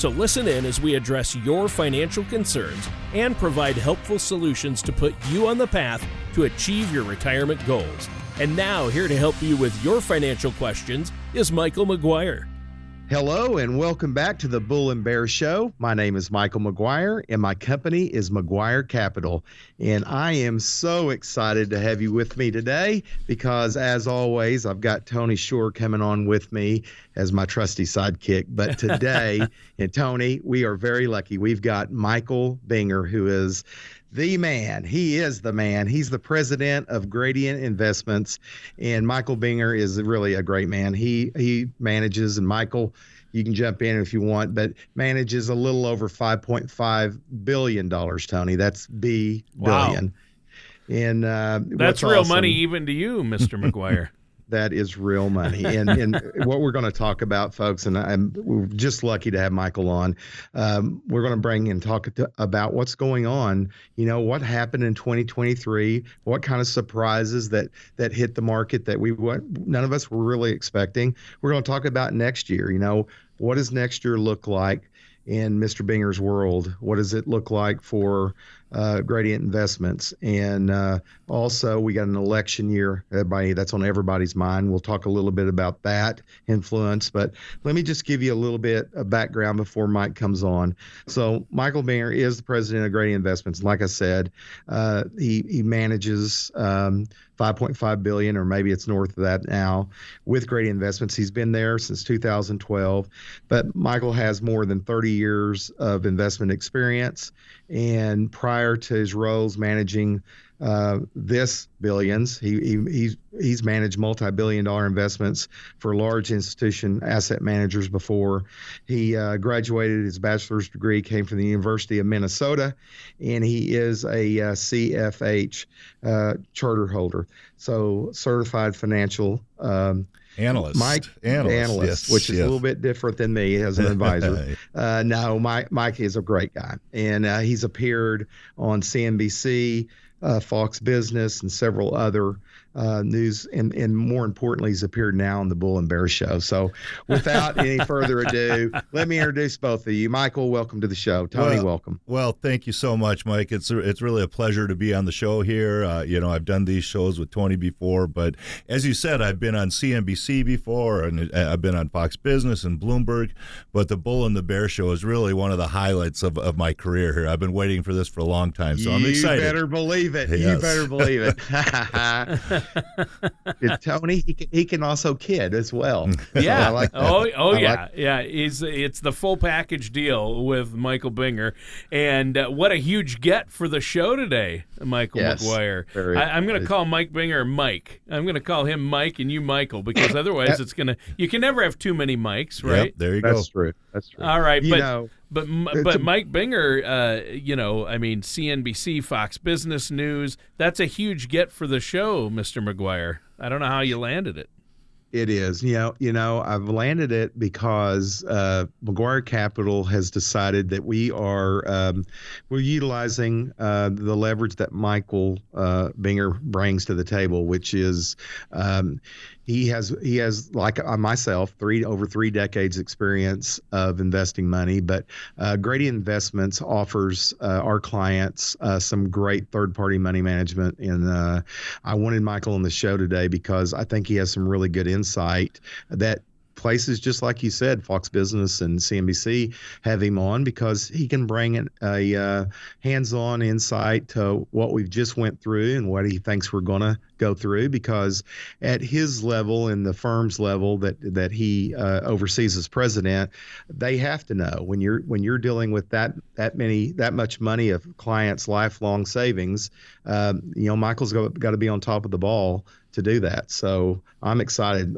So listen in as we address your financial concerns and provide helpful solutions to put you on the path to achieve your retirement goals. And now, here to help you with your financial questions is Michael McGuire. Hello and welcome back to the Bull and Bear Show. My name is Michael McGuire and my company is McGuire Capital. And I am so excited to have you with me today because, as always, I've got Tony Shore coming on with me as my trusty sidekick. But today, and Tony, we are very lucky. We've got Michael Binger, who is the man. He is the man. He's the president of Gradient Investments, and Michael Binger is really a great man. He he manages, and Michael, you can jump in if you want, but manages a little over five point five billion dollars. Tony, that's B billion. Wow. And uh, that's real awesome, money even to you, Mister McGuire that is real money. And, and what we're going to talk about, folks, and I'm we're just lucky to have Michael on. Um, we're going to bring and talk to, about what's going on. You know, what happened in 2023? What kind of surprises that that hit the market that we what none of us were really expecting. We're going to talk about next year. You know, what does next year look like? in Mr. Binger's world? What does it look like for uh, Gradient Investments. And uh, also, we got an election year. Everybody, that's on everybody's mind. We'll talk a little bit about that influence. But let me just give you a little bit of background before Mike comes on. So, Michael Binger is the president of Gradient Investments. Like I said, uh, he he manages. Um, 5.5 billion or maybe it's north of that now with Gradient Investments. He's been there since 2012, but Michael has more than 30 years of investment experience and prior to his roles managing uh, this billions, he, he, he's he's managed multi-billion-dollar investments for large institution asset managers before. He uh, graduated his bachelor's degree came from the University of Minnesota, and he is a uh, CFA uh, charter holder, so certified financial. Um, analyst. Mike, analyst, analyst yes, which is yes. a little bit different than me as an advisor. uh, no, Mike, Mike is a great guy, and uh, he's appeared on CNBC, uh, Fox Business, and several other uh, news, and, and more importantly, he's appeared now on the Bull and Bear Show. So, without any further ado, let me introduce both of you. Michael, welcome to the show. Tony, well, welcome. Well, thank you so much, Mike. It's it's really a pleasure to be on the show here. Uh, you know, I've done these shows with Tony before, but as you said, I've been on CNBC before, and I've been on Fox Business and Bloomberg. But the Bull and the Bear Show is really one of the highlights of, of my career here. I've been waiting for this for a long time, so you I'm excited. You better believe it. Yes. You better believe it. Tony, he can, he can also kid as well. Yeah. So like oh, oh I yeah, like yeah. He's it's the full package deal with Michael Binger, and uh, what a huge get for the show today, Michael yes, McGuire. I, am going to call Mike Binger Mike. I'm going to call him Mike and you Michael because otherwise it's going to. You can never have too many Mikes, right? Yep, there you That's go. That's true. That's true. All right, you but. Know, but but a, Mike Binger, uh, you know, I mean, CNBC, Fox Business News, that's a huge get for the show, Mr. McGuire. I don't know how you landed it. It is. You know, you know, I've landed it because uh, McGuire Capital has decided that we are um, we're utilizing uh, the leverage that Michael uh, Binger brings to the table, which is um, he has he has like uh, myself three over three decades experience of investing money but uh, gradient investments offers uh, our clients uh, some great third party money management. And uh, i wanted michael on the show today because i think he has some really good insight that places just like you said, Fox Business and CNBC have him on because he can bring a, uh, hands-on insight to what we've just went through and what he thinks we're going to go through. Because at his level and the firm's level that that he uh, oversees as president, they have to know when you're when you're dealing with that that many that much money of clients' lifelong savings. Um, you know, Michael's got, got to be on top of the ball to do that. So I'm excited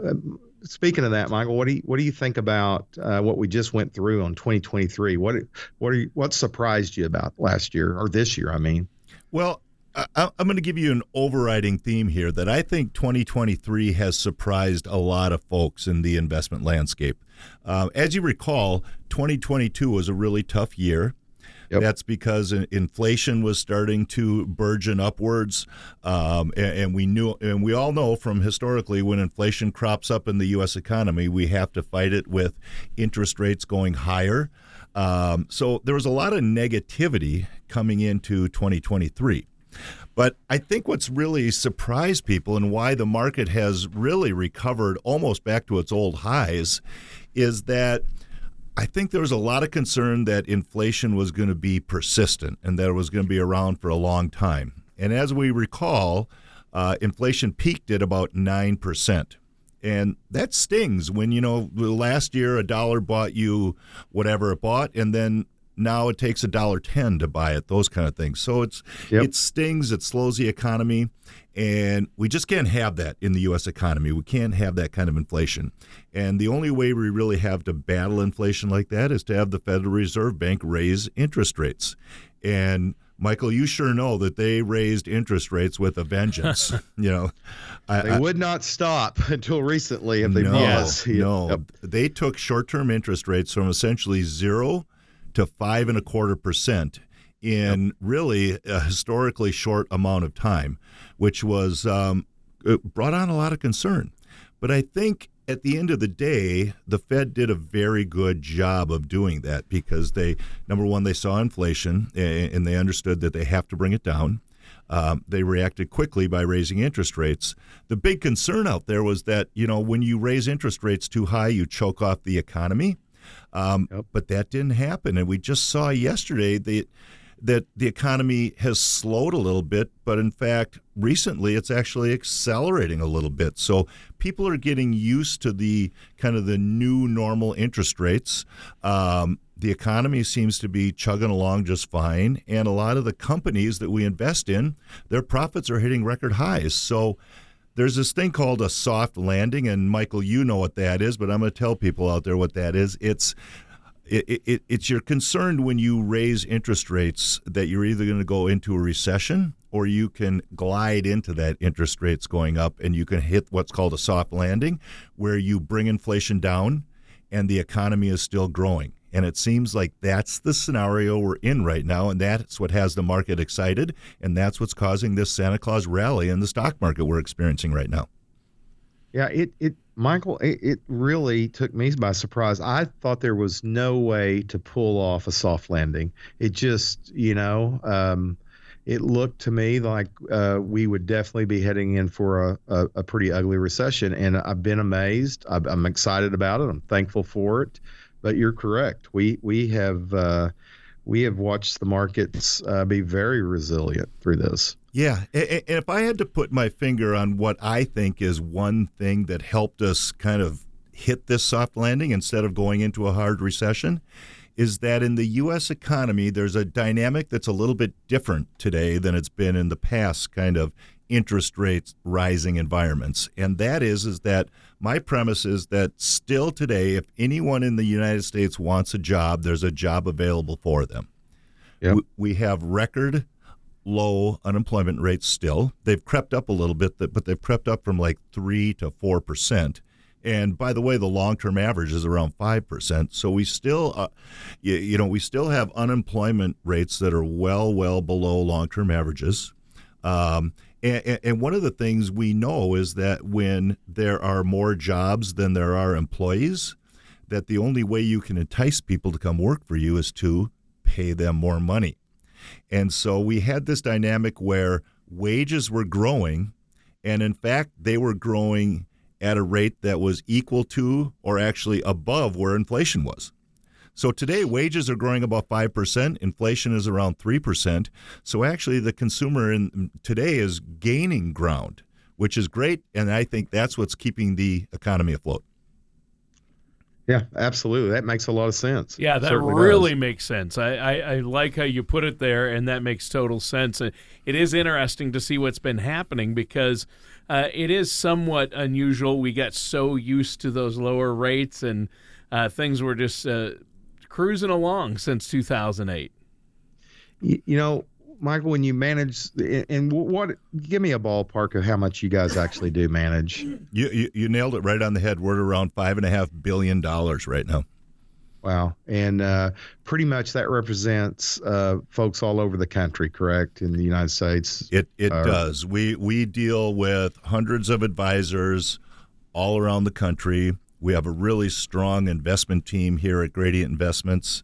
speaking of that, Michael, what do you what do you think about uh, what we just went through on 2023? What what are you, what surprised you about last year or this year? I mean, well, I, am going to give you an overriding theme here that I think 2023 has surprised a lot of folks in the investment landscape. Uh, as you recall, 2022 was a really tough year. Yep. That's because inflation was starting to burgeon upwards, um, and, and, we knew, and we all know from historically, when inflation crops up in the U.S. economy, we have to fight it with interest rates going higher. Um, so there was a lot of negativity coming into 2023. But I think what's really surprised people and why the market has really recovered almost back to its old highs is that I think there was a lot of concern that inflation was going to be persistent and that it was going to be around for a long time. And as we recall, uh, inflation peaked at about 9%. And that stings when, you know, last year a dollar bought you whatever it bought, and then now it takes a dollar ten to buy it. Those kind of things. So it's yep. it stings. It slows the economy, and we just can't have that in the U.S. economy. We can't have that kind of inflation. And the only way we really have to battle inflation like that is to have the Federal Reserve Bank raise interest rates. And Michael, you sure know that they raised interest rates with a vengeance. you know, I, they would not stop until recently if they no, was. No, yep. they took short-term interest rates from essentially zero to five and a quarter percent in yep. really a historically short amount of time, which was um, brought on a lot of concern. But I think at the end of the day, the Fed did a very good job of doing that because they, number one, they saw inflation and they understood that they have to bring it down. Um, they reacted quickly by raising interest rates. The big concern out there was that, you know, when you raise interest rates too high, you choke off the economy. Um, yep. But that didn't happen. And we just saw yesterday that that the economy has slowed a little bit, but in fact, recently it's actually accelerating a little bit. So people are getting used to the kind of the new normal interest rates. Um, the economy seems to be chugging along just fine, and a lot of the companies that we invest in, their profits are hitting record highs. So there's this thing called a soft landing, and Michael, you know what that is, but I'm going to tell people out there what that is. It's it, it, it's you're concerned when you raise interest rates that you're either going to go into a recession or you can glide into that interest rates going up and you can hit what's called a soft landing where you bring inflation down and the economy is still growing. And it seems like that's the scenario we're in right now. And that's what has the market excited. And that's what's causing this Santa Claus rally in the stock market we're experiencing right now. Yeah, it, it Michael, it, it really took me by surprise. I thought there was no way to pull off a soft landing. It just, you know, um, it looked to me like uh, we would definitely be heading in for a, a, a, pretty ugly recession. And I've been amazed. i am excited about it. I'm thankful for it. But you're correct. We we have uh, we have watched the markets uh, be very resilient through this. Yeah, and if I had to put my finger on what I think is one thing that helped us kind of hit this soft landing instead of going into a hard recession, is that in the U.S. economy, there's a dynamic that's a little bit different today than it's been in the past kind of interest rates rising environments. And that is, is that my premise is that still today, if anyone in the United States wants a job, there's a job available for them. Yep. We have record low unemployment rates still. They've crept up a little bit, but they've crept up from like 3 to 4%. And by the way, the long-term average is around five percent. So we still, uh, you, you, know, we still have unemployment rates that are well, well below long-term averages. Um, and, and, one of the things we know is that when there are more jobs than there are employees, that the only way you can entice people to come work for you is to pay them more money. And so we had this dynamic where wages were growing, and in fact, they were growing at a rate that was equal to or actually above where inflation was. So today, wages are growing about 5%, inflation is around 3%. So actually, the consumer in, today is gaining ground, which is great. And I think that's what's keeping the economy afloat. Yeah, absolutely. That makes a lot of sense. Yeah, that really does. makes sense. I, I, I, like how you put it there, and that makes total sense. It is interesting to see what's been happening because uh, it is somewhat unusual. We got so used to those lower rates, and uh, things were just uh, cruising along since 2008. You, you know, Michael, when you manage, and what, give me a ballpark of how much you guys actually do manage. You, you, you nailed it right on the head. We're around five and a half billion dollars right now. Wow, and uh, pretty much that represents uh, folks all over the country, correct? In the United States, it it uh, does. We we deal with hundreds of advisors all around the country. We have a really strong investment team here at Gradient Investments.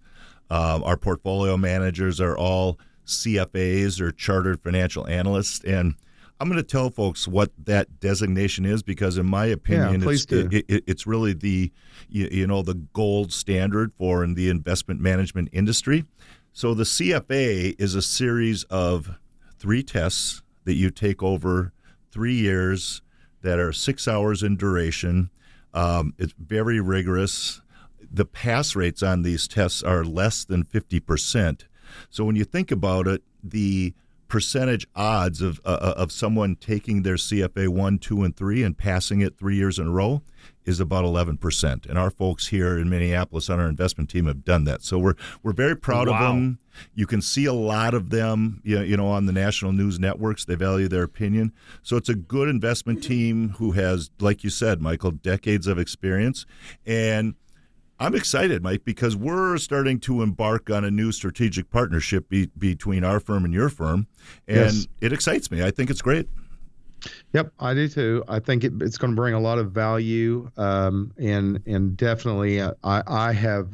Uh, our portfolio managers are all CFAs or chartered financial analysts. And I'm going to tell folks what that designation is because, in my opinion, yeah, it's, it, it, it's really the you, you, know the gold standard for in the investment management industry. So the CFA is a series of three tests that you take over three years that are six hours in duration. Um, it's very rigorous. The pass rates on these tests are less than 50%. So when you think about it, the percentage odds of uh, uh of someone taking their CFA 1, 2 and 3 and passing it 3 years in a row is about 11%. And our folks here in Minneapolis on our investment team have done that. So we're we're very proud wow. of them. You can see a lot of them, you know, on the national news networks. They value their opinion. So it's a good investment team who has like you said, Michael, decades of experience and I'm excited, Mike, because we're starting to embark on a new strategic partnership be, between our firm and your firm, and yes. it excites me. I think it's great. Yep, I do too. I think it, it's going to bring a lot of value, um, and and definitely, uh, I I have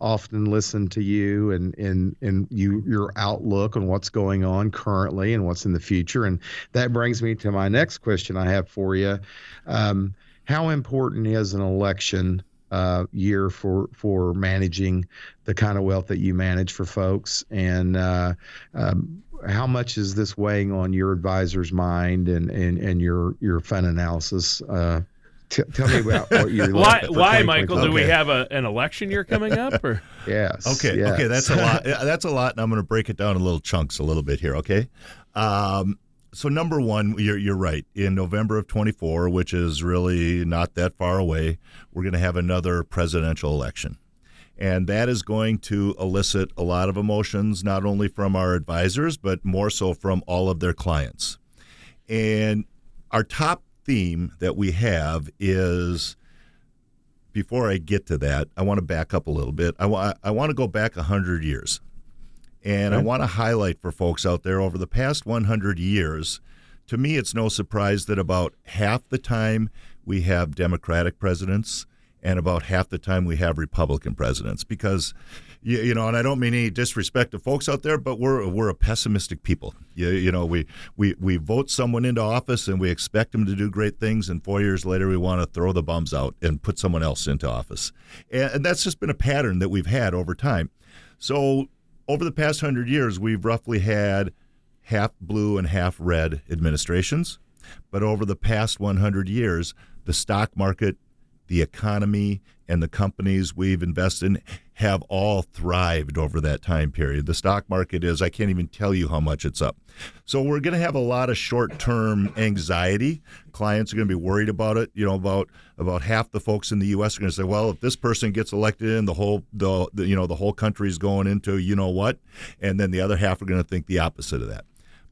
often listened to you and and and you your outlook on what's going on currently and what's in the future, and that brings me to my next question I have for you. Um, how important is an election uh, year for for managing the kind of wealth that you manage for folks, and uh, um, how much is this weighing on your advisor's mind and and, and your your fund analysis? Uh, t- tell me about what you're why why Michael? Okay. Do we have a, an election year coming up? Or yes, okay, yes. okay, that's a lot. That's a lot, and I'm going to break it down in little chunks a little bit here. Okay. Um, so number one, you're you're right. In November of 24, which is really not that far away, we're going to have another presidential election, and that is going to elicit a lot of emotions, not only from our advisors, but more so from all of their clients. And our top theme that we have is. Before I get to that, I want to back up a little bit. I, wa- I want to go back 100 years. And I want to highlight for folks out there over the past 100 years, to me, it's no surprise that about half the time we have Democratic presidents and about half the time we have Republican presidents because you, you, know, and I don't mean any disrespect to folks out there, but we're we're a pessimistic people. You, you know, we, we we vote someone into office and we expect them to do great things, and four years later we want to throw the bums out and put someone else into office, and, and that's just been a pattern that we've had over time. So over the past hundred years, we've roughly had half blue and half red administrations. But over the past 100 years, the stock market, the economy, and the companies we've invested in have all thrived over that time period. The stock market is, I can't even tell you how much it's up. So we're going to have a lot of short-term anxiety. Clients are going to be worried about it. You know, about about half the folks in the U.S. are going to say, "Well, if this person gets elected, in the whole the, the you know the whole country is going into you know what," and then the other half are going to think the opposite of that.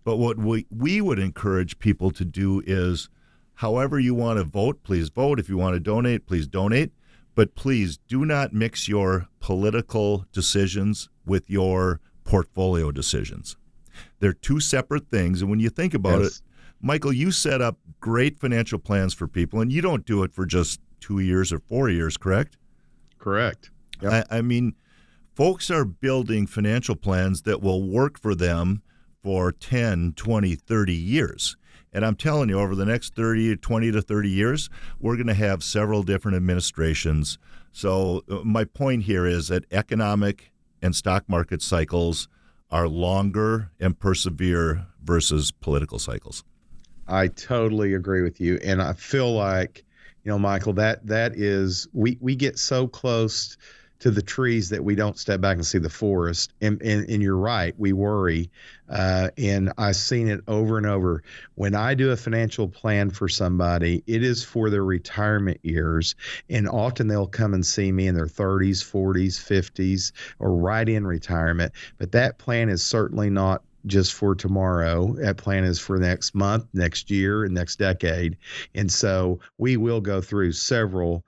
But what we we would encourage people to do is, however you want to vote, please vote. If you want to donate, please donate. But please do not mix your political decisions with your portfolio decisions. They're two separate things. And when you think about yes. it, Michael, you set up great financial plans for people, and you don't do it for just two years or four years, correct? Correct. Yep. I, I mean, folks are building financial plans that will work for them for 10, 20, 30 years. And I'm telling you, over the next 30, 20 to 30 years, we're going to have several different administrations. So, uh, my point here is that economic and stock market cycles are longer and persevere versus political cycles. I totally agree with you. And I feel like, you know, Michael, that that is we we get so close to the trees that we don't step back and see the forest. And, and, and you're right, we worry. Uh, and I've seen it over and over. When I do a financial plan for somebody, it is for their retirement years. And often they'll come and see me in their 30s, 40s, 50s, or right in retirement. But that plan is certainly not just for tomorrow. That plan is for next month, next year, and next decade. And so we will go through several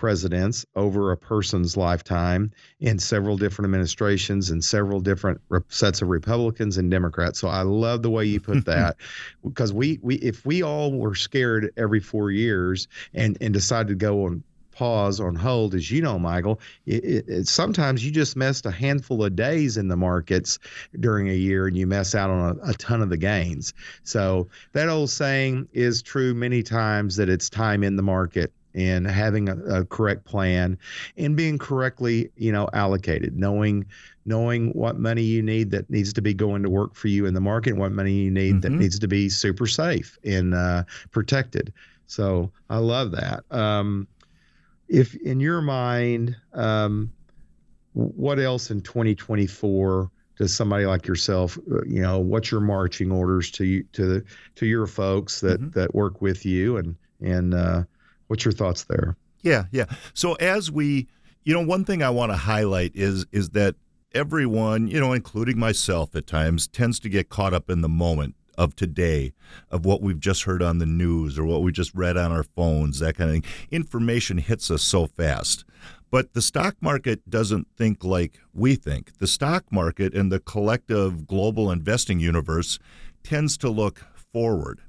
presidents over a person's lifetime in several different administrations and several different re- sets of Republicans and Democrats. So I love the way you put that because we, we if we all were scared every four years and and decided to go on pause on hold as you know michael it, it, it, sometimes you just missed a handful of days in the markets during a year and you mess out on a, a ton of the gains so that old saying is true many times that it's time in the market and having a, a, correct plan and being correctly you know allocated knowing knowing what money you need that needs to be going to work for you in the market what money you need mm-hmm. that needs to be super safe and uh, protected so i love that um, if in your mind um, what else in 2024 does somebody like yourself uh, you know what's your marching orders to you to to your folks that mm-hmm. that work with you and and uh, What's your thoughts there? Yeah, yeah. So as we, you know, one thing I want to highlight is is that everyone, you know, including myself at times, tends to get caught up in the moment of today, of what we've just heard on the news or what we just read on our phones, that kind of thing. Information hits us so fast. But the stock market doesn't think like we think. The stock market and the collective global investing universe tends to look forward.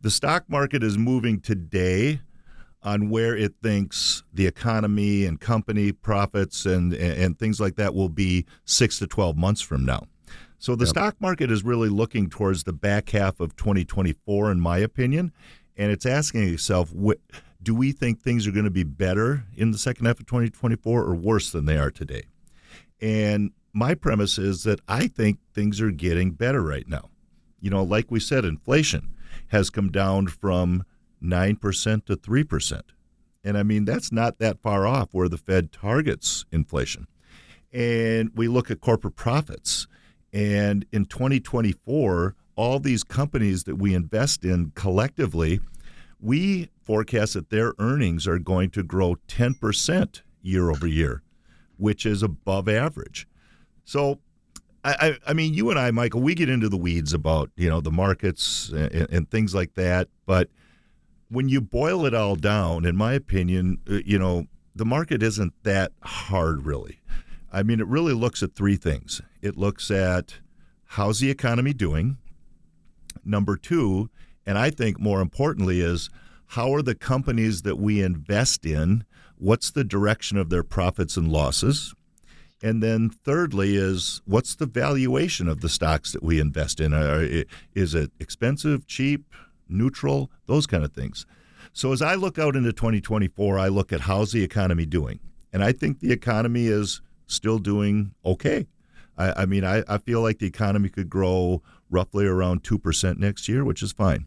The stock market is moving today on where it thinks the economy and company profits and, and things like that will be six to 12 months from now. So the yep. stock market is really looking towards the back half of 2024, in my opinion, and it's asking itself, do we think things are going to be better in the second half of 2024 or worse than they are today? And my premise is that I think things are getting better right now. You know, like we said, inflation has come down from 9% to 3%. And I mean, that's not that far off where the Fed targets inflation. And we look at corporate profits. And in 2024, all these companies that we invest in collectively, we forecast that their earnings are going to grow 10% year over year, which is above average. So, I, I, mean, you and I, Michael, we get into the weeds about you know the markets and, and things like that, but when you boil it all down, in my opinion, uh, you know, the market isn't that hard, really. I mean, it really looks at three things. It looks at how's the economy doing. Number two, and I think more importantly, is how are the companies that we invest in? What's the direction of their profits and losses? And then thirdly is what's the valuation of the stocks that we invest in? Are, Is it expensive, cheap, neutral, those kind of things. So as I look out into 2024, I look at how's the economy doing, and I think the economy is still doing okay. I, I mean, I, I feel like the economy could grow roughly around two percent next year, which is fine.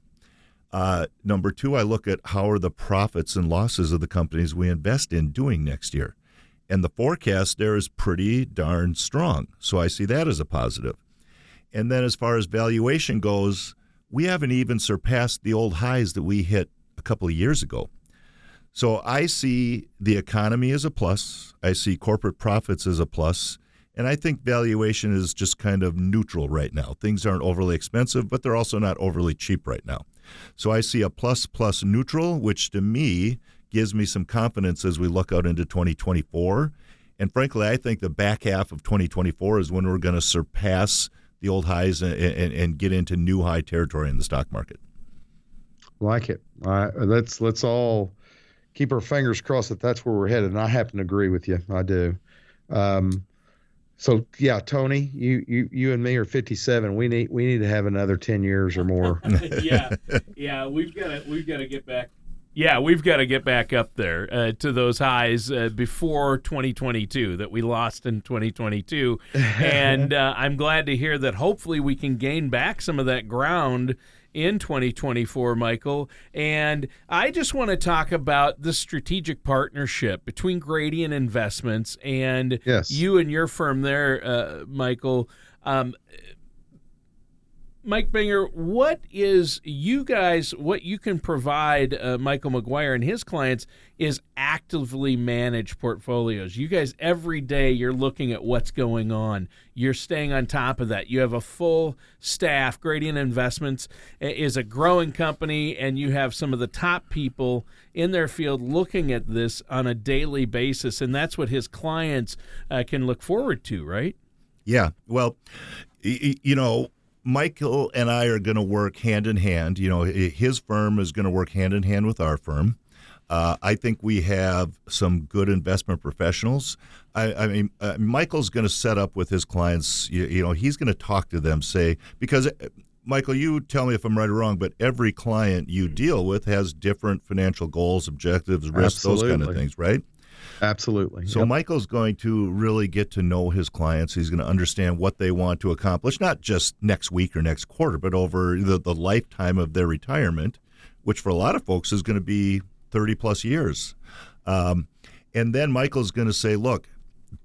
Uh, number two, I look at how are the profits and losses of the companies we invest in doing next year. And the forecast there is pretty darn strong. So I see that as a positive. And then as far as valuation goes, we haven't even surpassed the old highs that we hit a couple of years ago. So I see the economy as a plus. I see corporate profits as a plus, And I think valuation is just kind of neutral right now. Things aren't overly expensive, but they're also not overly cheap right now. So I see a plus plus neutral, which to me gives me some confidence as we look out into 2024. And frankly, I think the back half of 2024 is when we're going to surpass the old highs and, and, and get into new high territory in the stock market. Like it. Uh, let's let's all keep our fingers crossed that that's where we're headed. And I happen to agree with you. I do. Um, so yeah, Tony, you, you you and me are 57. We need we need to have another 10 years or more. yeah, yeah, we've got to we've got to get back yeah, we've got to get back up there uh, to those highs uh, before 2022 that we lost in 2022. and uh, I'm glad to hear that hopefully we can gain back some of that ground in 2024, Michael. And I just want to talk about the strategic partnership between Gradient Investments and yes. you and your firm there, uh, Michael. Um, Mike Binger, what is you guys, what you can provide uh, Michael McGuire and his clients is actively manage portfolios. You guys, every day, you're looking at what's going on. You're staying on top of that. You have a full staff. Gradient Investments is a growing company, and you have some of the top people in their field looking at this on a daily basis. And that's what his clients uh, can look forward to, right? Yeah. Well, you know, Michael and I are going to work hand in hand. You know, his firm is going to work hand in hand with our firm. Uh, I think we have some good investment professionals. I, I mean, uh, Michael's going to set up with his clients. You, you know, he's going to talk to them, say because. Uh, Michael, you tell me if I'm right or wrong, but every client you deal with has different financial goals, objectives, risks, Absolutely. those kind of things, right? Absolutely. So yep. Michael's going to really get to know his clients. He's going to understand what they want to accomplish, not just next week or next quarter, but over the, the lifetime of their retirement, which for a lot of folks is going to be 30 plus years. Um, and then Michael's going to say, look,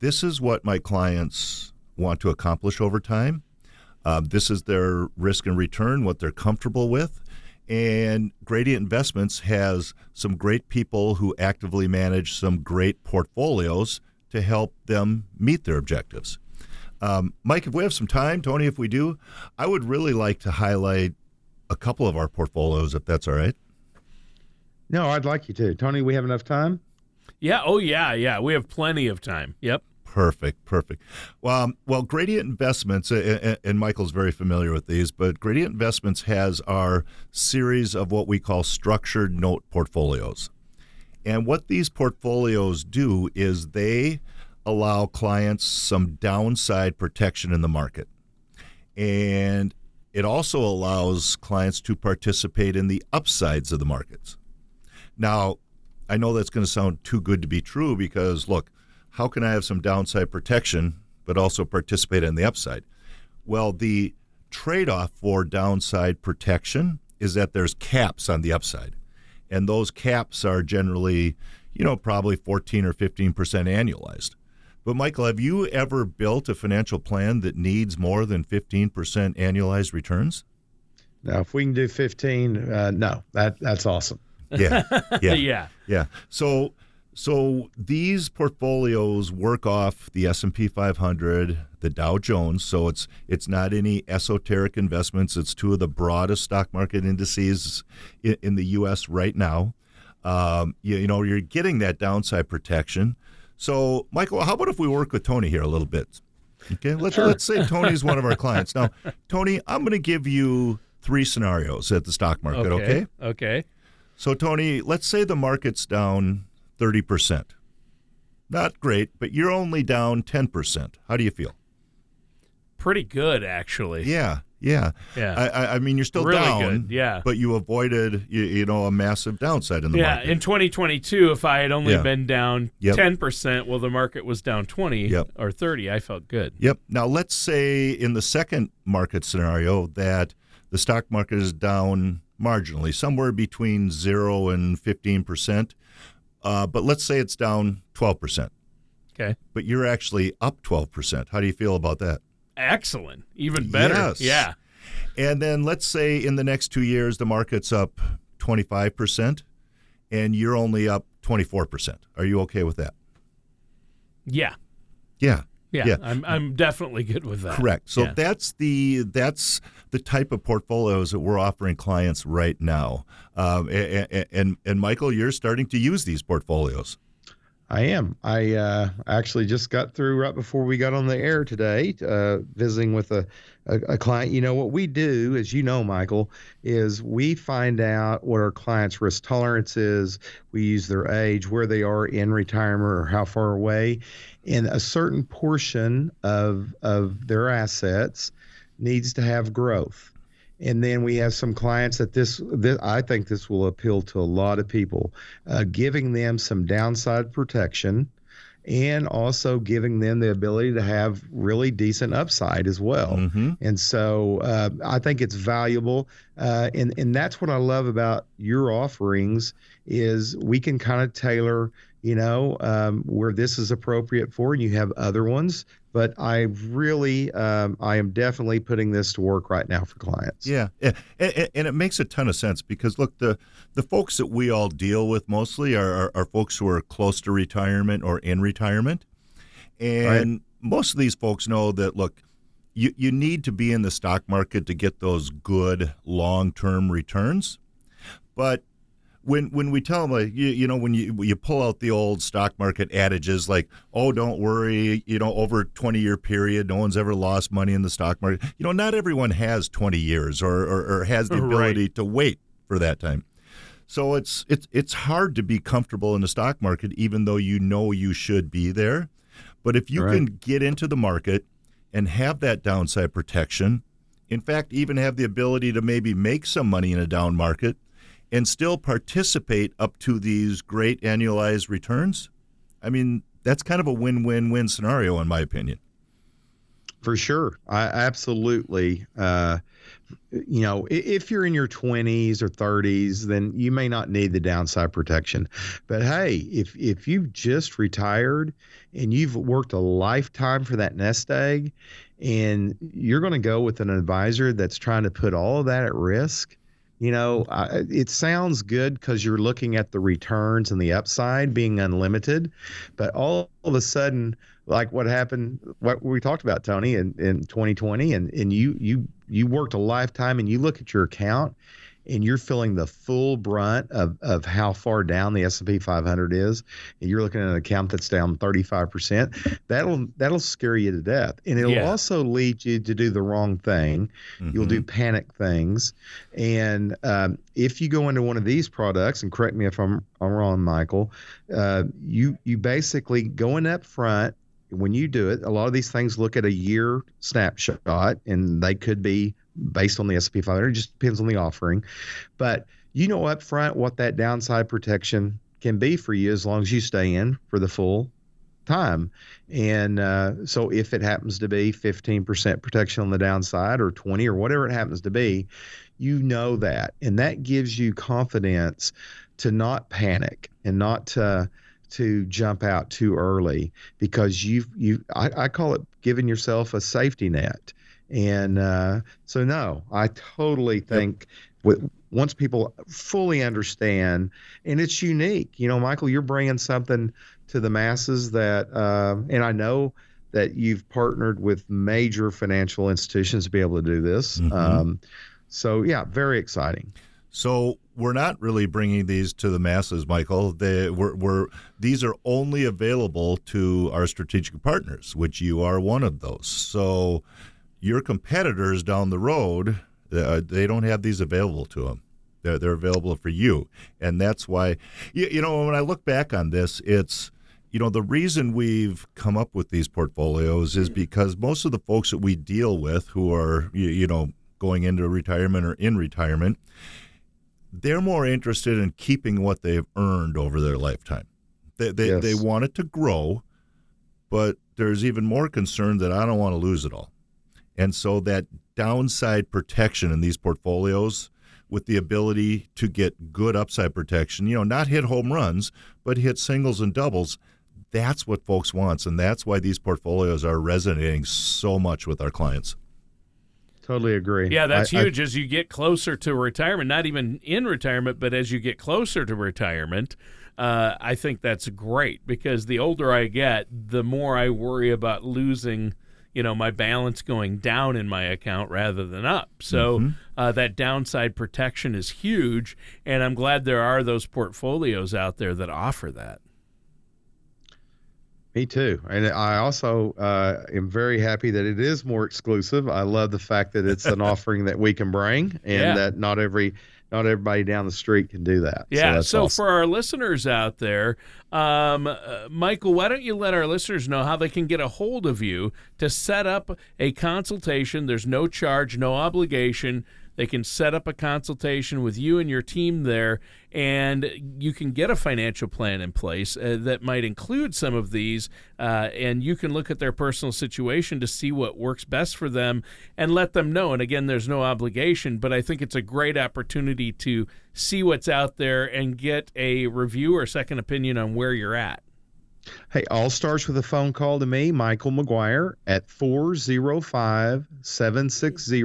this is what my clients want to accomplish over time. Uh, this is their risk and return, what they're comfortable with. And Gradient Investments has some great people who actively manage some great portfolios to help them meet their objectives. Um, Mike, if we have some time, Tony, if we do, I would really like to highlight a couple of our portfolios, if that's all right. No, I'd like you to. Tony, we have enough time? Yeah. Oh, yeah. Yeah. We have plenty of time. Yep. Perfect, perfect. Well, um, well, Gradient Investments, and Michael's very familiar with these, but Gradient Investments has our series of what we call structured note portfolios. And what these portfolios do is they allow clients some downside protection in the market. And it also allows clients to participate in the upsides of the markets. Now, I know that's going to sound too good to be true because, look, how can I have some downside protection but also participate in the upside? Well, the trade off for downside protection is that there's caps on the upside. And those caps are generally, you know, probably 14 or 15% annualized. But Michael, have you ever built a financial plan that needs more than 15% annualized returns? Now, if we can do 15, uh, no, that that's awesome. Yeah, yeah, yeah, yeah. So so these portfolios work off the S&P 500, the Dow Jones. So it's it's not any esoteric investments. It's two of the broadest stock market indices in, in the U.S. right now. Um, you, you know, you're getting that downside protection. So, Michael, how about if we work with Tony here a little bit? Okay, let's sure. let's say Tony's one of our clients. Now, Tony, I'm going to give you three scenarios at the stock market. Okay. Okay. okay. So, Tony, let's say the market's down 30%. Not great, but you're only down 10%. How do you feel? Pretty good, actually. Yeah, yeah. Yeah. I, I mean, you're still really down. Good, yeah. But you avoided, you, you, know, a massive downside in the yeah, market. Yeah, in 2022, if I had only yeah. been down yep. 10%, well, the market was down 20 yep. or 30. I felt good. Yep. Now, let's say in the second market scenario that the stock market is down marginally, somewhere between 0 and 15%. Uh, but let's say it's down 12%. Okay. But you're actually up 12%. How do you feel about that? Excellent. Even better. Yes. Yeah. And then let's say in the next two years, the market's up 25% and you're only up 24%. Are you okay with that? Yeah. Yeah. Yeah, yeah. I'm I'm definitely good with that. Correct. So yeah. that's the that's the type of portfolios that we're offering clients right now. Um, and, and, and Michael, you're starting to use these portfolios. I am. I uh, actually just got through right before we got on the air today, uh, visiting with a, a, a, client. You know, what we do, as you know, Michael, is we find out what our client's risk tolerance is. We use their age, where they are in retirement, or how far away. And a certain portion of, of their assets needs to have growth. And then we have some clients that this, this I think this will appeal to a lot of people, uh, giving them some downside protection and also giving them the ability to have really decent upside as well. Mm-hmm. And so uh, I think it's valuable, uh, and and that's what I love about your offerings is we can kind of tailor, you know, um, where this is appropriate for, and you have other ones but I really, um, I am definitely putting this to work right now for clients. Yeah, and, and, it makes a ton of sense because look, the the folks that we all deal with mostly are, are, are folks who are close to retirement or in retirement, and right. most of these folks know that look. You, you need to be in the stock market to get those good long term returns. But when when we tell them like you, you know when you you pull out the old stock market adages like oh don't worry you know over a 20 year period no one's ever lost money in the stock market you know not everyone has 20 years or or, or has the ability right. to wait for that time so it's it's it's hard to be comfortable in the stock market even though you know you should be there but if you right. can get into the market and have that downside protection in fact even have the ability to maybe make some money in a down market and still participate up to these great annualized returns, I mean, that's kind of a win win win scenario, in my opinion. For sure. I absolutely. Uh, you know, if you're in your 20s or 30s, then you may not need the downside protection. But hey, if if you've just retired and you've worked a lifetime for that nest egg, and you're going to go with an advisor that's trying to put all of that at risk, you know, uh, it sounds good because you're looking at the returns and the upside being unlimited, but all of a sudden, like what happened, what we talked about, Tony, in, in 2020, and, and you you you worked a lifetime, and you look at your account, and you're feeling the full brunt of, of how far down the S&P 500 is, and you're looking at an account that's down 35%, that'll that'll scare you to death. And it'll yeah. also lead you to do the wrong thing. Mm-hmm. You'll do mm-hmm. panic things. And um, if you go into one of these products, and correct me if I'm, I'm wrong, Michael, uh, you you basically going up front when you do it, a lot of these things look at a year snapshot, and they could be based on the S&P 500. It just depends on the offering, but you know up front what that downside protection can be for you as long as you stay in for the full time. And uh, so if it happens to be 15% protection on the downside or 20 or whatever it happens to be, you know that. And that gives you confidence to not panic and not to to jump out too early because you've you I, I call it giving yourself a safety net and uh, so, no, I totally think with, once people fully understand, and it's unique, you know, Michael, you're bringing something to the masses that, uh, and I know that you've partnered with major financial institutions to be able to do this. Mm-hmm. Um, so, yeah, very exciting. So we're not really bringing these to the masses, Michael. They, we're, we're, these are only available to our strategic partners, which you are one of those. So your competitors down the road, uh, they don't have these available to them. They're, they're available for you. And that's why, you, you know, when I look back on this, it's, you know, the reason we've come up with these portfolios is because most of the folks that we deal with who are, you, you know, going into retirement or in retirement, they're more interested in keeping what they've earned over their lifetime. They, they, yes. they want it to grow, but there's even more concern that I don't want to lose it all. And so that downside protection in these portfolios with the ability to get good upside protection, you know, not hit home runs, but hit singles and doubles, that's what folks wants and that's why these portfolios are resonating so much with our clients. Totally agree. Yeah, that's I, huge. I, as you get closer to retirement, not even in retirement, but as you get closer to retirement, uh, I think that's great because the older I get, the more I worry about losing – you know my balance going down in my account rather than up. So mm-hmm. uh, that downside protection is huge, and I'm glad there are those portfolios out there that offer that. Me too, and I also uh, am very happy that it is more exclusive. I love the fact that it's an offering that we can bring, and yeah. that not every not everybody down the street can do that. Yeah. So, so awesome. for our listeners out there, um, uh, Michael, why don't you let our listeners know how they can get a hold of you to set up a consultation? There's no charge, no obligation. They can set up a consultation with you and your team there, and you can get a financial plan in place uh, that might include some of these. Uh, and you can look at their personal situation to see what works best for them and let them know. And again, there's no obligation, but I think it's a great opportunity to see what's out there and get a review or second opinion on where you're at. Hey, all starts with a phone call to me, Michael McGuire, at 405 760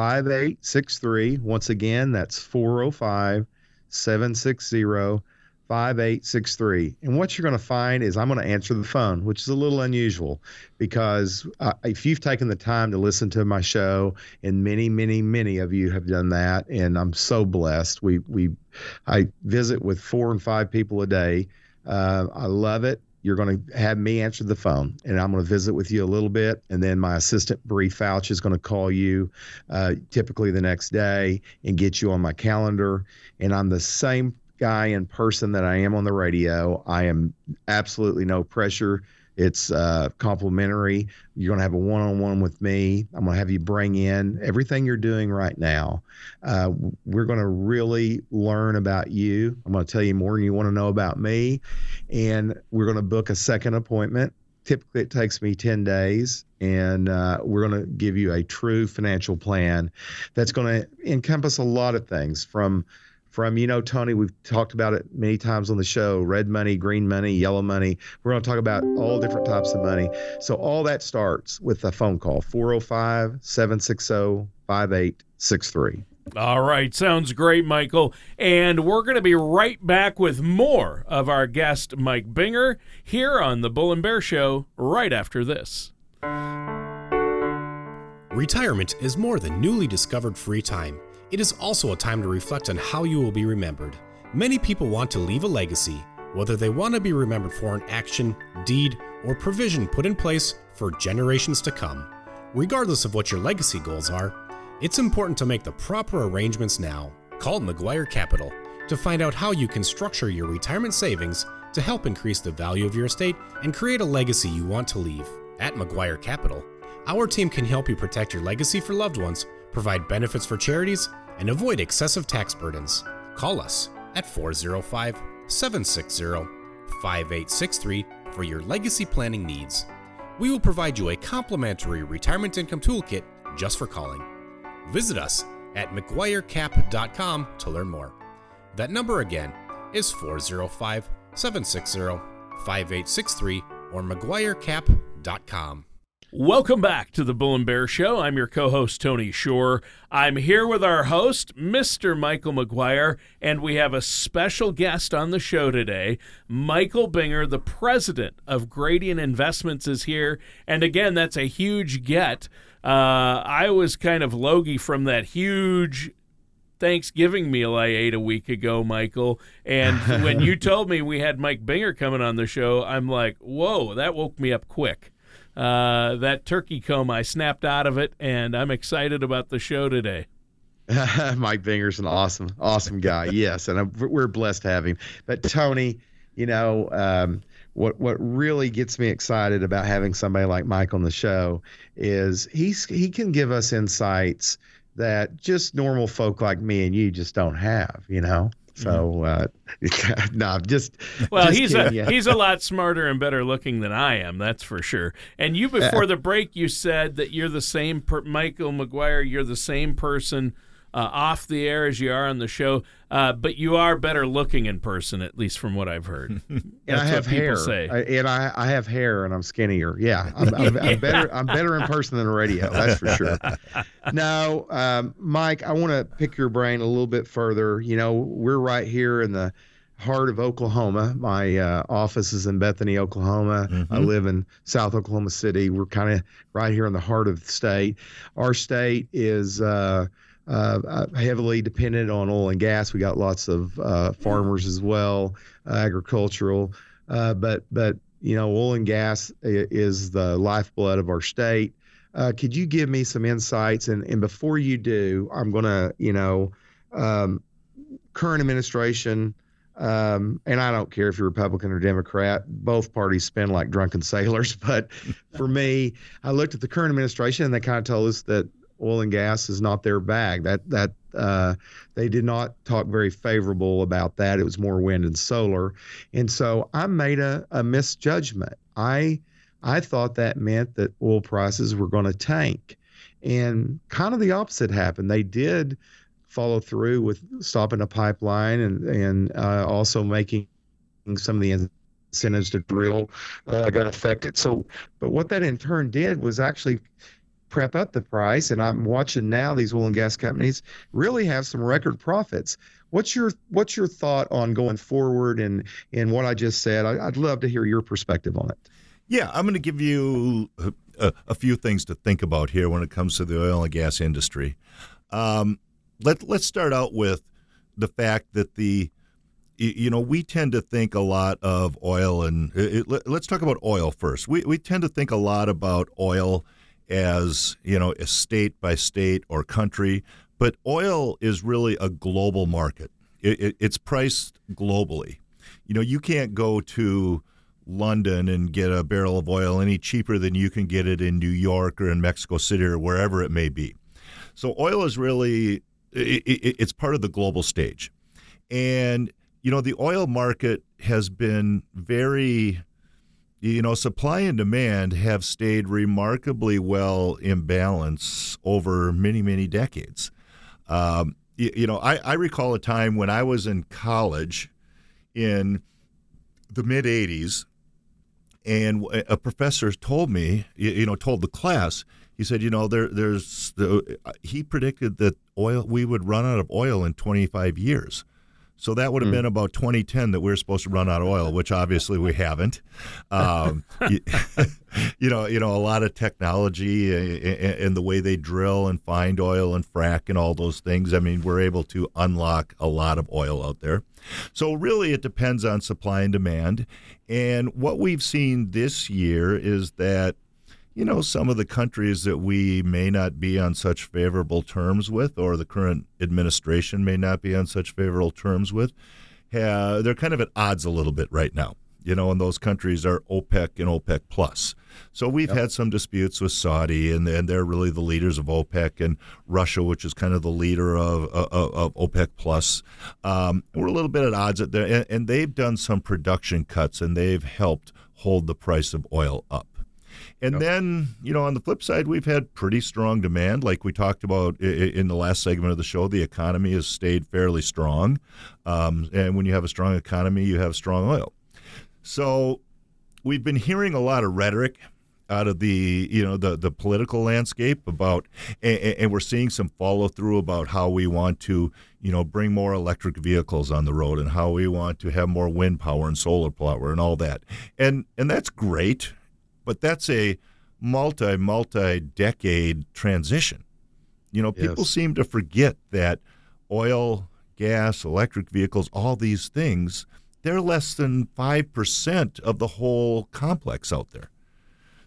5863. Once again, that's 405 760 5863. And what you're going to find is I'm going to answer the phone, which is a little unusual because uh, if you've taken the time to listen to my show, and many, many, many of you have done that, and I'm so blessed. We, we, I visit with four and five people a day. Uh, I love it. You're going to have me answer the phone, and I'm going to visit with you a little bit, and then my assistant Bree Fouch is going to call you, uh, typically the next day, and get you on my calendar. And I'm the same guy in person that I am on the radio. I am absolutely no pressure. It's uh, complimentary. You're going to have a one on one with me. I'm going to have you bring in everything you're doing right now. Uh, we're going to really learn about you. I'm going to tell you more than you want to know about me. And we're going to book a second appointment. Typically, it takes me 10 days, and uh, we're going to give you a true financial plan that's going to encompass a lot of things from from you know tony we've talked about it many times on the show red money green money yellow money. We're going to talk about all different types of money. So all that starts with a phone call 405-760-5863 all right sounds great michael. And we're going to be right back with more of our guest mike binger here on the bull and bear show right after this. Retirement is more than newly discovered free time it is also a time to reflect on how you will be remembered. Many people want to leave a legacy, whether they want to be remembered for an action, deed, or provision put in place for generations to come. Regardless of what your legacy goals are, it's important to make the proper arrangements now. Call McGuire Capital to find out how you can structure your retirement savings to help increase the value of your estate and create a legacy you want to leave. At McGuire Capital, our team can help you protect your legacy for loved ones, provide benefits for charities, and avoid excessive tax burdens. Call us at 405 760 5863 for your legacy planning needs. We will provide you a complimentary retirement income toolkit just for calling. Visit us at McGuireCap.com to learn more. That number again is 405 760 5863 or McGuireCap.com. Welcome back to the Bull and Bear Show. I'm your co host, Tony Shore. I'm here with our host, Mr. Michael McGuire, and we have a special guest on the show today. Michael Binger, the president of Gradient Investments, is here. And again, that's a huge get. Uh, I was kind of logy from that huge Thanksgiving meal I ate a week ago, Michael. And when you told me we had Mike Binger coming on the show, I'm like, whoa, that woke me up quick uh, that turkey comb, I snapped out of it, and I'm excited about the show today. Mike Binger's an awesome, awesome guy. yes, and I'm, we're blessed to have him. But Tony, you know, um, what what really gets me excited about having somebody like Mike on the show is he's he can give us insights that just normal folk like me and you just don't have. You know. So uh, no, I'm just well, just he's a he's a lot smarter and better looking than I am. That's for sure. And you before uh, the break, you said that you're the same per- Michael McGuire. You're the same person uh, off the air as you are on the show, uh, but you are better looking in person, at least from what I've heard. and I have hair, I, and I, I have hair, and I'm skinnier. Yeah, I'm, I'm, I'm better. I'm better in person than radio. That's for sure. now, um, Mike, I want to pick your brain a little bit further. You know, we're right here in the heart of Oklahoma. My uh, office is in Bethany, Oklahoma. Mm-hmm. I live in South Oklahoma City. We're kind of right here in the heart of the state. Our state is. Uh, heavily dependent on oil and gas. We got lots of uh, farmers as well, uh, agricultural, uh, but but you know oil and gas is the lifeblood of our state. Uh, could you give me some insights? And and before you do, I'm gonna you know um, current administration. Um, and I don't care if you're Republican or Democrat, both parties spend like drunken sailors. But for me, I looked at the current administration and they kind of told us that oil and gas is not their bag. That that uh, they did not talk very favorable about that. It was more wind and solar, and so I made a, a misjudgment. I I thought that meant that oil prices were going to tank, and kind of the opposite happened. They did follow through with stopping a pipeline and and uh, also making some of the incentives to drill uh, got affected. So, but what that in turn did was actually prep up the price. And I'm watching now these oil and gas companies really have some record profits. What's your what's your thought on going forward and and what I just said? I, would love to hear your perspective on it. Yeah, I'm going to give you a, a, few things to think about here when it comes to the oil and gas industry. Um, let let's start out with the fact that the you know, we tend to think a lot of oil, and it, let's talk about oil first. We, we tend to think a lot about oil as, you know, a state by state or country, but oil is really a global market. It, it, it's priced globally. You know, you can't go to London and get a barrel of oil any cheaper than you can get it in New York or in Mexico City or wherever it may be. So oil is really it, it's part of the global stage. And you know, the oil market has been very, you know, supply and demand have stayed remarkably well in balance over many, many decades. Um, you, you, know, I, I recall a time when I was in college in the mid 80s, and a professor told me, you know, told the class, he said, you know, there, there's the, he predicted that oil we would run out of oil in 25 years. So that would have mm. been about 2010 that we are supposed to run out of oil, which obviously we haven't. Um, you, you, know, you know, a lot of technology and the way they drill and find oil and frack and all those things. I mean, we're able to unlock a lot of oil out there. So really, it depends on supply and demand. And what we've seen this year is that you know, some of the countries that we may not be on such favorable terms with, or the current administration may not be on such favorable terms with, have, they're kind of at odds a little bit right now. You know, and those countries are OPEC and OPEC plus. So we've yep. had some disputes with Saudi, and, and they're really the leaders of OPEC, and Russia, which is kind of the leader of of, of OPEC plus. Um, we're a little bit at odds at there, and, and they've done some production cuts, and they've helped hold the price of oil up. And yep. then, you know, on the flip side, we've had pretty strong demand. Like we talked about in the last segment of the show, the economy has stayed fairly strong. Um, and when you have a strong economy, you have strong oil. So we've been hearing a lot of rhetoric out of the you know the the political landscape about and, and, we're seeing some follow through about how we want to you know bring more electric vehicles on the road and how we want to have more wind power and solar power and all that and and that's great but that's a multi multi decade transition. You know, people yes. seem to forget that oil, gas, electric vehicles, all these things, they're less than 5% of the whole complex out there.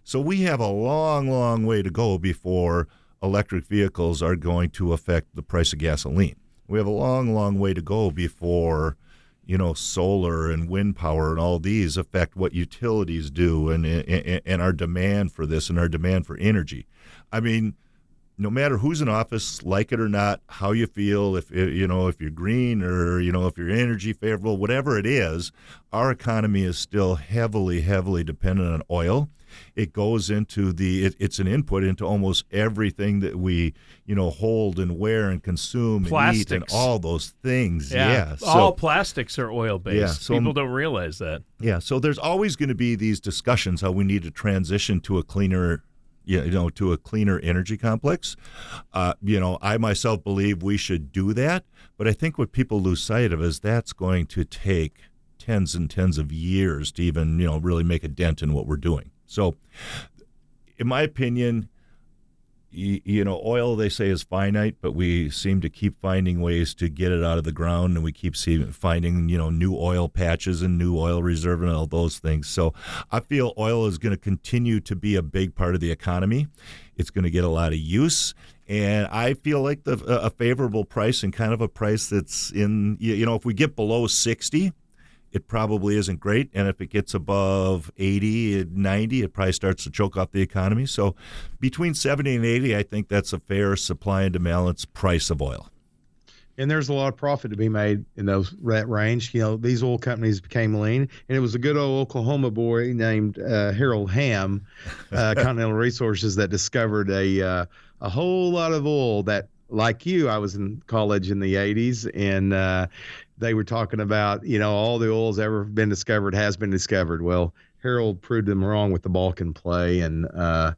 So we have a long, long way to go before electric vehicles are going to affect the price of gasoline. We have a long, long way to go before you know, solar and wind power and all these affect what utilities do and, and, and our demand for this and our demand for energy. I mean, no matter who's in office, like it or not, how you feel, if you know if you're green or you know if you're energy favorable, whatever it is, our economy is still heavily, heavily dependent on oil it goes into the it, it's an input into almost everything that we you know hold and wear and consume plastics. and eat and all those things. Yeah, yeah. So, all plastics are oil based yeah, so, people don't realize that. Yeah so there's always going to be these discussions how we need to transition to a cleaner you know to a cleaner energy complex. Uh, you know i myself believe we should do that but i think what people lose sight of is that's going to take tens and tens of years to even you know really make a dent in what we're doing so, in my opinion, you, you, know, oil they say is finite, but we seem to keep finding ways to get it out of the ground, and we keep see, finding you know new oil patches and new oil reserve and all those things. So, I feel oil is going to continue to be a big part of the economy. It's going to get a lot of use. And I feel like the, a favorable price and kind of a price that's in, you know, if we get below 60, it probably isn't great. And if it gets above 80, 90, it probably starts to choke off the economy. So between 70 and 80, I think that's a fair supply and demand price of oil. And there's a lot of profit to be made in those that range. You know, these oil companies became lean, and it was a good old Oklahoma boy named uh, Harold Hamm, uh, Continental Resources, that discovered a uh, a whole lot of oil that like you, I was in college in the 80s, and uh, they were talking about, you know, all the oil's ever been discovered has been discovered. Well, Harold proved them wrong with the Bakken play, and uh,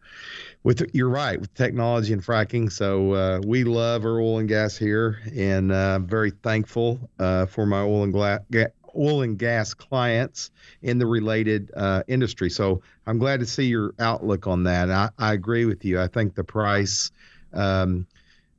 with you're right with technology and fracking. So uh, we love our oil and gas here, and uh, very thankful uh, for my oil and oil and gas clients in the related uh, industry. So I'm glad to see your outlook on that. I, I agree with you. I think the price. Um,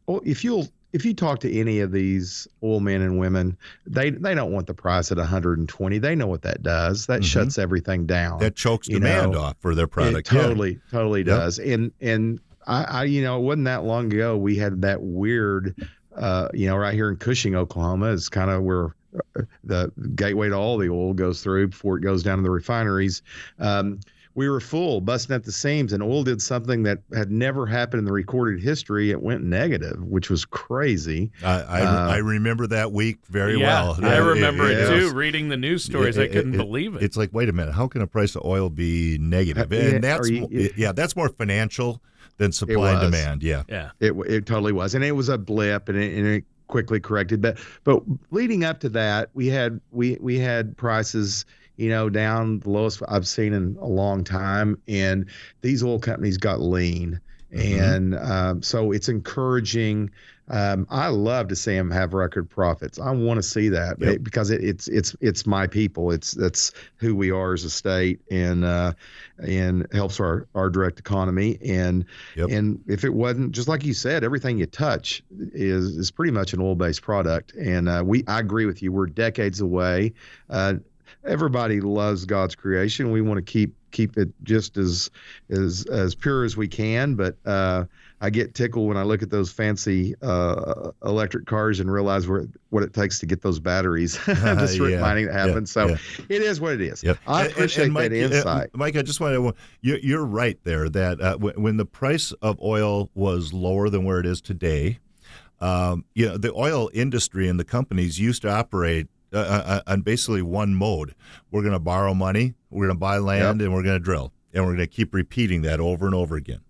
well, if you'll if you talk to any of these oil men and women, they they don't want the price at 120. They know what that does. That mm-hmm. shuts everything down. That chokes demand know? off for their product. It totally, yeah. totally does. Yep. And and I, I, you know, it wasn't that long ago we had that weird, uh, you know, right here in Cushing, Oklahoma, is kind of where uh, the gateway to all the oil goes through before it goes down to the refineries. Um, we were full, busting at the seams, and oil did something that had never happened in the recorded history. It went negative, which was crazy. I I, uh, I remember that week very yeah, well. I remember it, it, it too. reading the news stories, it, I couldn't believe it. It's like, wait a minute, how can a price of oil be negative? And that's you, yeah, that's more financial than supply and demand. Yeah, yeah, it it totally was, and it was a blip, and it, and it quickly corrected. But but leading up to that, we had we we had prices you know, down the lowest I've seen in a long time. And these oil companies got lean. Mm-hmm. And um, so it's encouraging. Um, I love to see them have record profits. I want to see that yep. because it, it's it's it's my people. It's that's who we are as a state, and uh, and helps our, our direct economy. And yep. and if it wasn't just like you said, everything you touch is is pretty much an oil based product. And uh, we I agree with you. We're decades away. Uh, everybody loves God's creation. We want to keep keep it just as as as pure as we can. But uh, I get tickled when I look at those fancy uh, electric cars and realize where, what it takes to get those batteries. just yeah, reminding it happens. Yeah, so yeah. it is what it is. Yep. I appreciate and, Mike, that uh, insight. Mike, I just want to. You're, you're right there. That uh, when the price of oil was lower than where it is today. Um, you know, the oil industry and the companies used to operate uh, uh, uh, on basically one mode. We're going to borrow money, we're going to buy land, yep. and we're going to drill, and we're going to keep repeating that over and over again.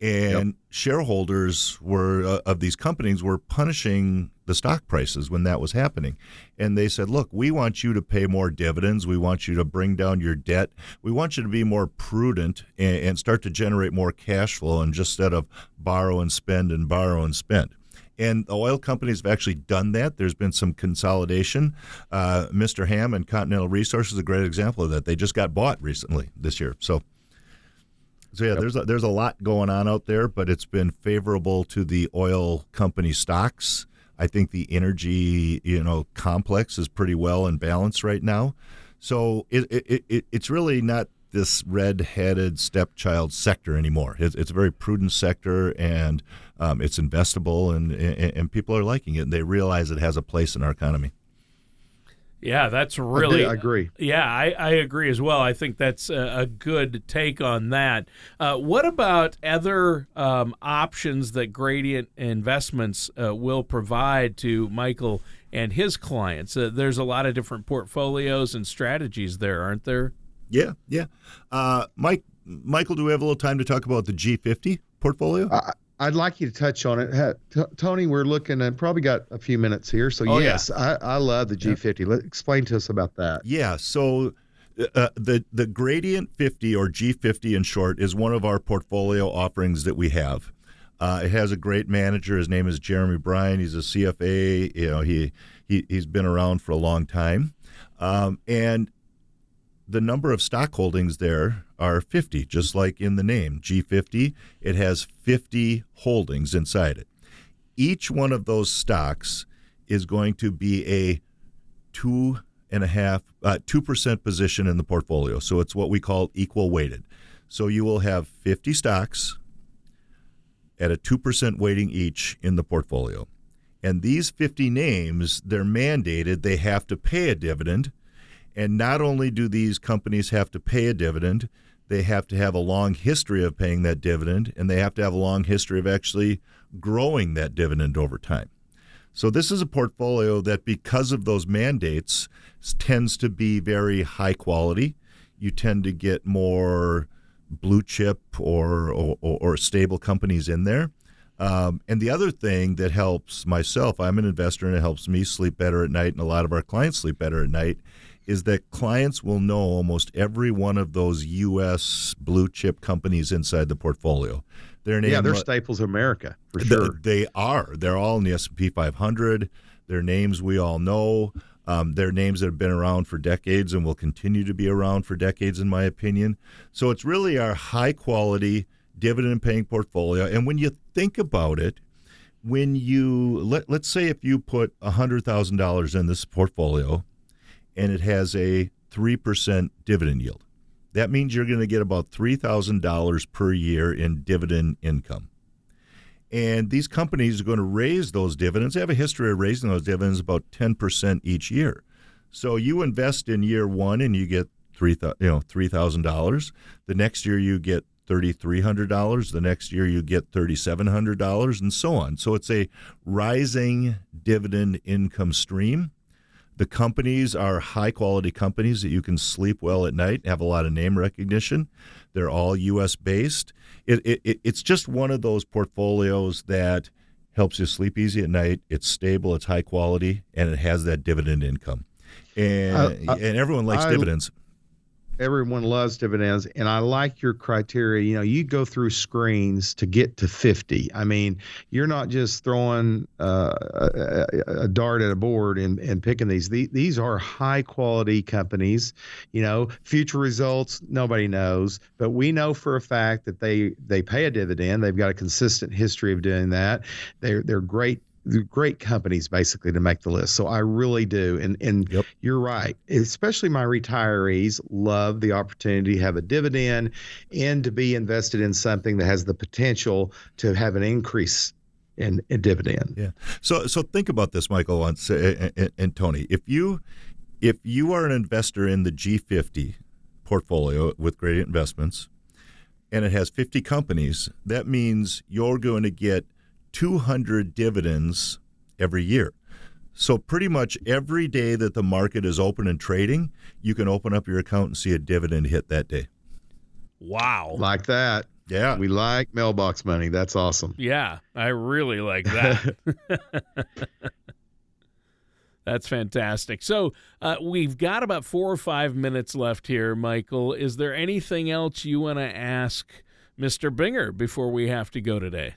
And yep. shareholders were uh, of these companies were punishing the stock prices when that was happening, and they said, "Look, we want you to pay more dividends. We want you to bring down your debt. We want you to be more prudent and, and start to generate more cash flow, and just instead of borrow and spend and borrow and spend." And the oil companies have actually done that. There's been some consolidation. Uh, Mr. Hamm and Continental Resources is a great example of that. They just got bought recently this year. So, so yeah, yep. there's a, there's a lot going on out there, but it's been favorable to the oil company stocks. I think the energy you know complex is pretty well in balance right now. So it, it, it it's really not this red-headed stepchild sector anymore. It's, it's a very prudent sector, and um, it's investable, and, and, and people are liking it. And they realize it has a place in our economy. Yeah, that's really. I, I agree. Yeah, I, I, agree as well. I think that's a, a good take on that. Uh, what about other um, options that Gradient Investments uh, will provide to Michael and his clients? Uh, there's a lot of different portfolios and strategies there, aren't there? Yeah, yeah. Uh, Mike, Michael, do we have a little time to talk about the G50 portfolio? Uh, I'd like you to touch on it. T- Tony, we're looking at probably got a few minutes here. So, oh, yes, yeah. I, I love the G50. Yeah. Let, explain to us about that. Yeah. So, uh, the the Gradient 50 or G50 in short is one of our portfolio offerings that we have. Uh, it has a great manager. His name is Jeremy Bryan. He's a CFA. You know, he he he's been around for a long time, um, and the number of stock holdings there are 50, just like in the name G50. It has 50 holdings inside it. Each one of those stocks is going to be a two and a half, uh, two percent position in the portfolio. So it's what we call equal weighted. So you will have 50 stocks at a two percent weighting each in the portfolio. And these 50 names, they're mandated, they have to pay a dividend and not only do these companies have to pay a dividend, they have to have a long history of paying that dividend, and they have to have a long history of actually growing that dividend over time. So, this is a portfolio that, because of those mandates, tends to be very high quality. You tend to get more blue chip or, or, or stable companies in there. Um, and the other thing that helps myself, I'm an investor and it helps me sleep better at night, and a lot of our clients sleep better at night, is that clients will know almost every one of those U.S. blue chip companies inside the portfolio. Their name, yeah, they're staples of America for sure. They are. They're all in the S&P 500. Their names we all know. Um, they're names that have been around for decades and will continue to be around for decades, in my opinion. So it's really our high quality dividend paying portfolio. And when you think about it, when you let, let's say if you put $100,000 in this portfolio and it has a 3% dividend yield, that means you're going to get about $3,000 per year in dividend income. And these companies are going to raise those dividends. They have a history of raising those dividends about 10% each year. So you invest in year one and you get three, you know, three thousand dollars. The next year you get thirty-three hundred dollars. The next year you get thirty-seven hundred dollars, and so on. So it's a rising dividend income stream. The companies are high quality companies that you can sleep well at night, have a lot of name recognition. They're all U.S. based. It, it, it's just one of those portfolios that helps you sleep easy at night. It's stable, it's high quality, and it has that dividend income. And, uh, uh, and everyone likes I, dividends everyone loves dividends and i like your criteria. You know you go through screens to get to 50 i mean you're not just throwing uh, a, a, dart at a board and, and picking these. these these are high quality companies. You know future results nobody knows but we know for a fact that they they pay a dividend. They've got a consistent history of doing that. They're they're great great companies basically to make the list. So I really do. And and yep. you're right. Especially my retirees love the opportunity to have a dividend and to be invested in something that has the potential to have an increase in, in dividend. Yeah. So so think about this, Michael and, and, and Tony. If you if you are an investor in the G50 portfolio with Gradient Investments and it has 50 companies, that means you're going to get 200 dividends every year. So pretty much every day that the market is open and trading, you can open up your account and see a dividend hit that day. Wow. Like that. Yeah. We like mailbox money. That's awesome. Yeah, I really like that. That's fantastic. So uh, we've got about four or five minutes left here, Michael. Is there anything else you want to ask Mr. Binger before we have to go today?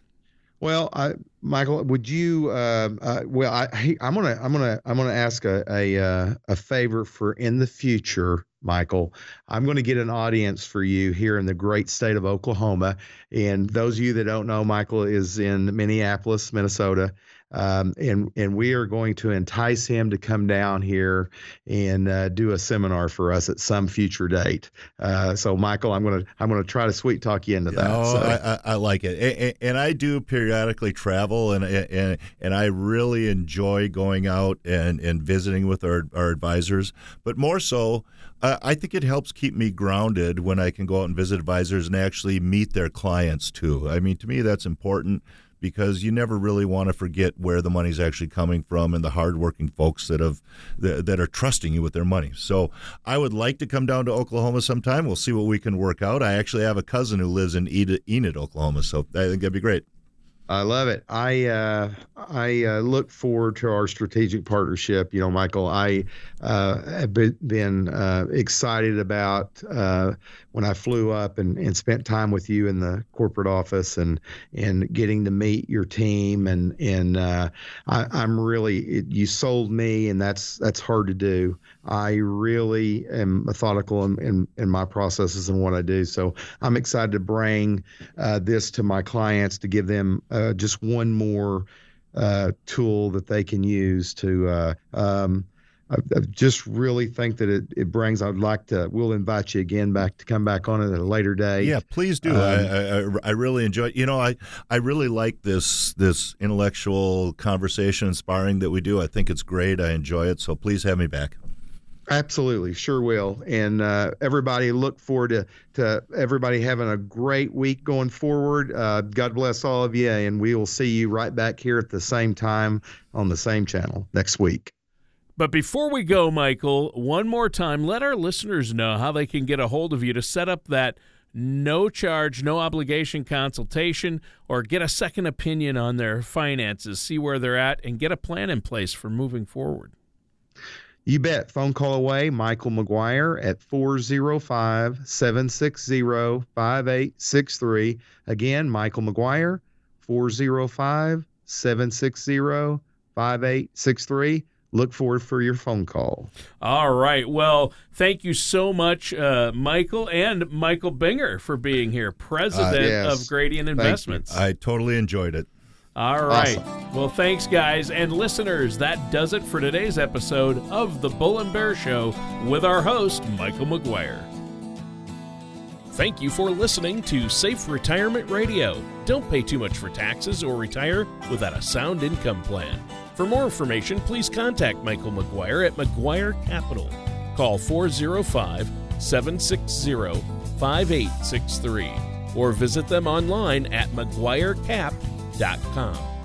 Well, I, Michael, would you? Uh, uh, well, I, I'm gonna, I'm gonna, I'm gonna ask a a, uh, a favor for in the future, Michael. I'm to get an audience for you here in the great state of Oklahoma. And those of you that don't know, Michael is in Minneapolis, Minnesota, um, and and we are going to entice him to come down here and uh, do a seminar for us at some future date. Uh, so, Michael, I'm gonna I'm gonna try to sweet talk you into that. Oh, so. I, I, like it, and, and, I do periodically travel, and and and I really enjoy going out and and visiting with our our advisors, but more so. Uh, I think it helps keep me grounded when I can go out and visit advisors and actually meet their clients too. I mean, to me, that's important because you never really want to forget where the money's actually coming from and the hardworking folks that have that are trusting you with their money. So I would like to come down to Oklahoma sometime. We'll see what we can work out. I actually have a cousin who lives in Enid, Oklahoma, so I think that'd be great. I love it. I uh, I uh, look forward to our strategic partnership. You know, Michael, I uh, have been uh, excited about uh, when I flew up and, and spent time with you in the corporate office and and getting to meet your team and and uh, I, am really it, you sold me and that's that's hard to do. I really am methodical in, in, in my processes and what I do. So I'm excited to bring this to my clients to give them uh, just one more uh, tool that they can use to. Uh, um, I, I, just really think that it, it brings. I'd like to. We'll invite you again back to come back on it at a later day. Yeah, please do. Um, I, I, I really enjoy. You know, I I really like this this intellectual conversation, inspiring that we do. I think it's great. I enjoy it. So please have me back. Absolutely, sure will. And uh, everybody, look forward to, to everybody having a great week going forward. Uh, God bless all of you, and we will see you right back here at the same time on the same channel next week. But before we go, Michael, one more time, let our listeners know how they can get a hold of you to set up that no charge, no obligation consultation, or get a second opinion on their finances, see where they're at, and get a plan in place for moving forward. You bet. Phone call away, Michael McGuire at 405 760 5863. Again, Michael McGuire, 405 760 5863. Look forward for your phone call. All right. Well, thank you so much, uh, Michael and Michael Binger, for being here, president uh, yes. of Gradient Investments. I totally enjoyed it. All right. Awesome. Well, thanks, guys. And listeners, that does it for today's episode of The Bull and Bear Show with our host, Michael McGuire. Thank you for listening to Safe Retirement Radio. Don't pay too much for taxes or retire without a sound income plan. For more information, please contact Michael McGuire at McGuire Capital. Call 405 760 5863 or visit them online at McGuireCap.com.